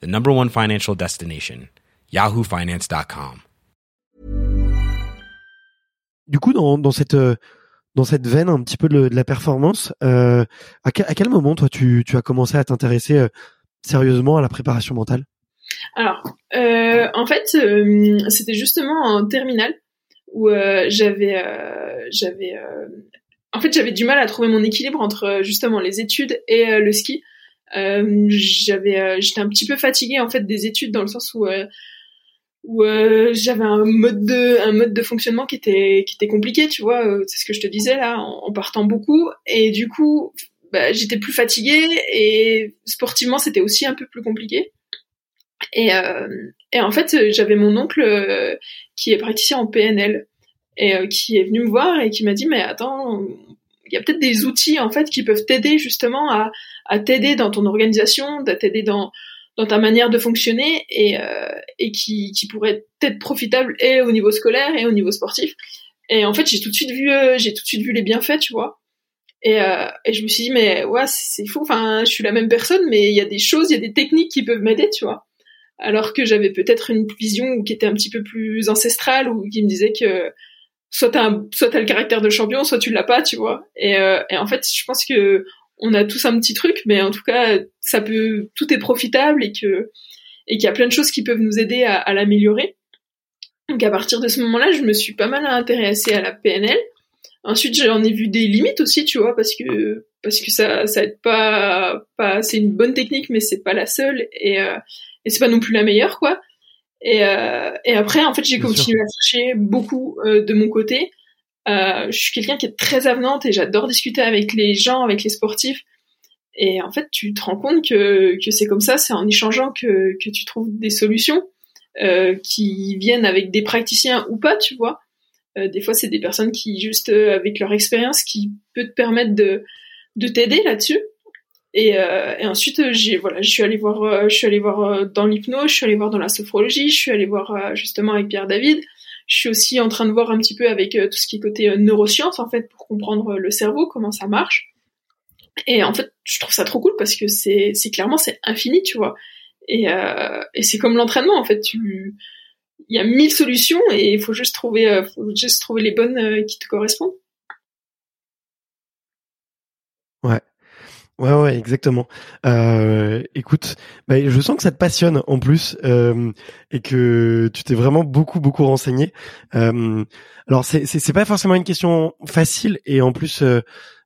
the number one financial destination, yahoofinance.com. Du coup, dans, dans cette euh, dans cette veine un petit peu de, de la performance, euh, à, quel, à quel moment toi tu, tu as commencé à t'intéresser euh, sérieusement à la préparation mentale? Alors, euh, en fait, euh, c'était justement en terminale où euh, j'avais euh, j'avais en fait j'avais du mal à trouver mon équilibre entre justement les études et le ski. J'avais j'étais un petit peu fatiguée en fait des études dans le sens où euh, j'avais un mode de un mode de fonctionnement qui était qui était compliqué tu vois euh, c'est ce que je te disais là en, partant beaucoup. Et du coup bah, j'étais plus fatiguée et sportivement c'était aussi un peu plus compliqué. Et euh, et en fait j'avais mon oncle euh, qui est praticien en PNL et qui est venu me voir et qui m'a dit mais attends il y a peut-être des outils en fait qui peuvent t'aider justement à t'aider dans ton organisation à t'aider dans ta manière de fonctionner et, euh, et qui, qui pourrait être profitable et au niveau scolaire et au niveau sportif. Et en fait, j'ai tout de suite vu, euh, j'ai tout de suite vu les bienfaits, tu vois. Et, euh, et je me suis dit, mais ouais, c'est fou. Enfin, je suis la même personne, mais il y a des choses, il y a des techniques qui peuvent m'aider, tu vois. Alors que j'avais peut-être une vision qui était un petit peu plus ancestrale ou qui me disait que soit t'as soit t'as le caractère de champion, soit tu l'as pas, tu vois. Et, euh, et en fait, je pense que on a tous un petit truc, mais en tout cas, ça peut, tout est profitable et que, et qu'il y a plein de choses qui peuvent nous aider à, l'améliorer. Donc à partir de ce moment-là, je me suis pas mal intéressée à la PNL. Ensuite, j'en ai vu des limites aussi, tu vois, parce que parce que ça ça aide pas pas c'est une bonne technique, mais c'est pas la seule et euh, et c'est pas non plus la meilleure, quoi. Et euh, et après, en fait, j'ai continué à chercher beaucoup euh, de mon côté. Euh, je suis quelqu'un qui est très avenante et j'adore discuter avec les gens, avec les sportifs. Et en fait, tu te rends compte que, que c'est comme ça, c'est en échangeant que, que tu trouves des solutions euh, qui viennent avec des praticiens ou pas, tu vois. Euh, des fois, c'est des personnes qui, juste euh, avec leur expérience, qui peut te permettre de, de t'aider là-dessus. Et, euh, et, ensuite, j'ai voilà, je suis allée voir, je suis allée voir dans l'hypnose, je suis allée voir dans la sophrologie, je suis allée voir justement avec Pierre David. Je suis aussi en train de voir un petit peu avec euh, tout ce qui est côté euh, neurosciences en fait pour comprendre euh, le cerveau, comment ça marche. Et en fait, je trouve ça trop cool parce que c'est c'est clairement c'est infini, tu vois. Et, euh, et c'est comme l'entraînement en fait. Tu il y a mille solutions et il faut juste trouver faut juste trouver les bonnes qui te correspondent. Ouais. Ouais, ouais, exactement. Euh, écoute, bah, je sens que ça te passionne en plus euh, et que tu t'es vraiment beaucoup, beaucoup renseigné. Euh, alors, c'est, c'est, pas forcément une question facile et en plus, euh,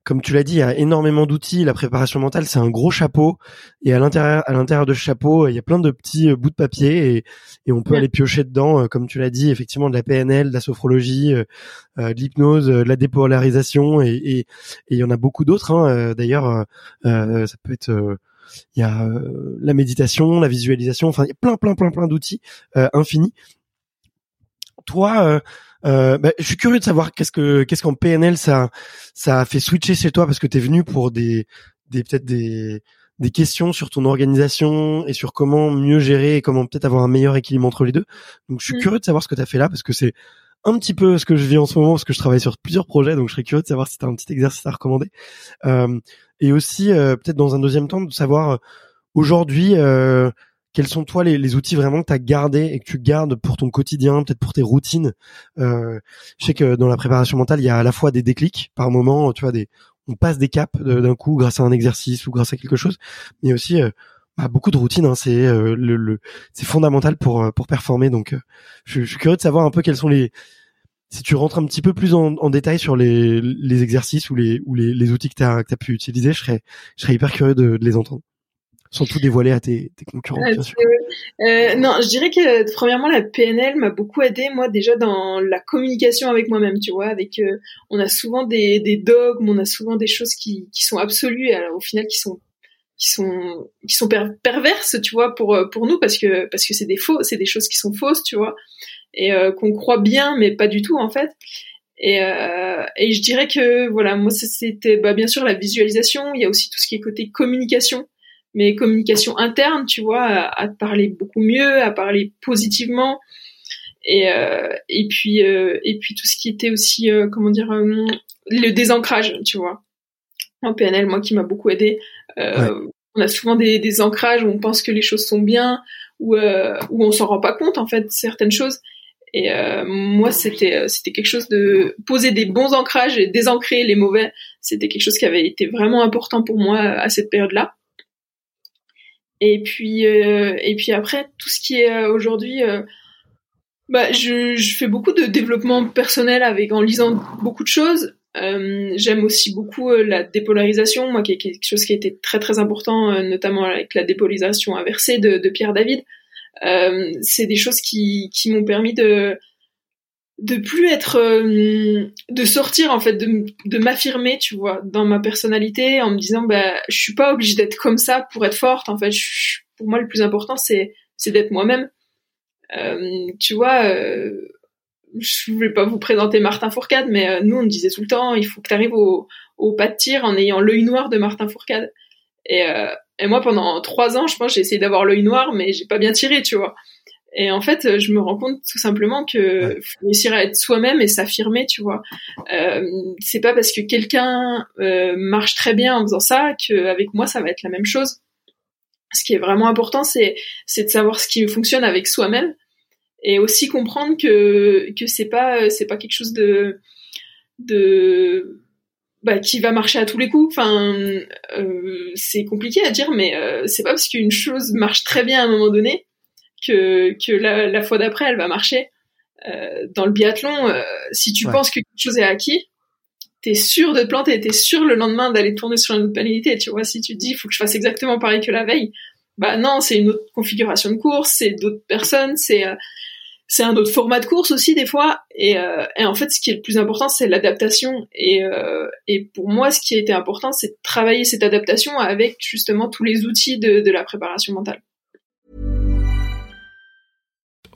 comme tu l'as dit, il y a énormément d'outils. La préparation mentale, c'est un gros chapeau. Et à l'intérieur, à l'intérieur de ce chapeau, il y a plein de petits euh, bouts de papier et, et on peut aller piocher dedans, euh, comme tu l'as dit, effectivement, de la PNL, de la sophrologie, euh, de l'hypnose, de la dépolarisation et, et, il y en a beaucoup d'autres. Hein. D'ailleurs, ça peut être il y a la méditation, la visualisation, enfin il y a plein plein plein plein d'outils infinis. Toi, euh, bah, je suis curieux de savoir qu'est-ce que qu'est-ce qu'en PNL ça ça a fait switcher chez toi parce que tu es venu pour des des peut-être des des questions sur ton organisation et sur comment mieux gérer et comment peut-être avoir un meilleur équilibre entre les deux. Donc je suis mm. curieux de savoir ce que tu as fait là parce que c'est un petit peu ce que je vis en ce moment parce que je travaille sur plusieurs projets donc je serais curieux de savoir si tu as un petit exercice à recommander. Euh, et aussi euh, peut-être dans un deuxième temps de savoir euh, aujourd'hui euh, quels sont toi les, les outils vraiment que tu as gardés et que tu gardes pour ton quotidien, peut-être pour tes routines euh, Je sais que dans la préparation mentale, il y a à la fois des déclics par moment, tu vois, des, on passe des caps d'un coup grâce à un exercice ou grâce à quelque chose, mais aussi euh, bah, beaucoup de routines. Hein, c'est euh, le, le c'est fondamental pour euh, pour performer. Donc, je, je, suis curieux de savoir un peu quels sont les si tu rentres un petit peu plus en, en détail sur les, les exercices ou les ou les, outils que tu as pu utiliser, je serais je serais hyper curieux de, de les entendre sans tout dévoiler à tes, tes concurrents, bien sûr. Euh, non, je dirais que premièrement la PNL m'a beaucoup aidé moi déjà dans la communication avec moi-même, tu vois, avec euh, on a souvent des, des dogmes, on a souvent des choses qui, qui sont absolues et alors au final qui sont qui sont qui sont perverses, tu vois, pour pour nous parce que parce que c'est des faux, c'est des choses qui sont fausses, tu vois, et qu'on croit bien mais pas du tout en fait. Et, euh, et je dirais que voilà, moi c'était bah, bien sûr la visualisation. Il y a aussi tout ce qui est côté communication, mais communication interne, tu vois, à, à parler beaucoup mieux, à parler positivement. Et, euh, et puis euh, et puis tout ce qui était aussi euh, comment dire euh, le désancrage, tu vois. En PNL, moi qui m'a beaucoup aidé. On a souvent des, des ancrages où on pense que les choses sont bien, où, où on s'en rend pas compte en fait certaines choses. Et euh, moi, c'était c'était quelque chose de poser des bons ancrages et désancrer les mauvais. C'était quelque chose qui avait été vraiment important pour moi à cette période-là. Et puis euh, et puis après, tout ce qui est aujourd'hui, bah je, je fais beaucoup de développement personnel avec en lisant beaucoup de choses. J'aime aussi beaucoup la dépolarisation, moi qui est quelque chose qui été très très important, notamment avec la dépolarisation inversée de, de Pierre David. Euh, c'est des choses qui, qui m'ont permis de de plus être euh, de sortir en fait de, de m'affirmer tu vois dans ma personnalité en me disant bah je suis pas obligée d'être comme ça pour être forte. En fait pour moi le plus important c'est c'est d'être moi-même. Euh, tu vois euh, je voulais pas vous présenter Martin Fourcade mais euh, nous on disait tout le temps il faut que tu arrives au, au pas de tir en ayant l'œil noir de Martin Fourcade. Et et moi, pendant trois ans, je pense, j'ai essayé d'avoir l'œil noir, mais j'ai pas bien tiré, tu vois. Et en fait, je me rends compte tout simplement que faut réussir à être soi-même et s'affirmer, tu vois. Euh, c'est pas parce que quelqu'un euh, marche très bien en faisant ça qu'avec moi ça va être la même chose. Ce qui est vraiment important, c'est c'est de savoir ce qui fonctionne avec soi-même et aussi comprendre que que c'est pas c'est pas quelque chose de de bah, qui va marcher à tous les coups. Enfin, euh, c'est compliqué à dire, mais euh, c'est pas parce qu'une chose marche très bien à un moment donné que que la, la fois d'après elle va marcher. Euh, dans le biathlon, euh, si tu penses que quelque chose est acquis, t'es sûr de te planter, t'es sûr le lendemain d'aller tourner sur une autre pénalité. Tu vois, si tu te dis, il faut que je fasse exactement pareil que la veille, bah non, c'est une autre configuration de course, c'est d'autres personnes, c'est euh, c'est un autre format de course aussi des fois. Et, euh, et en fait, ce qui est le plus important, c'est l'adaptation. Et, euh, et pour moi, ce qui a été important, c'est de travailler cette adaptation avec justement tous les outils de, de la préparation mentale.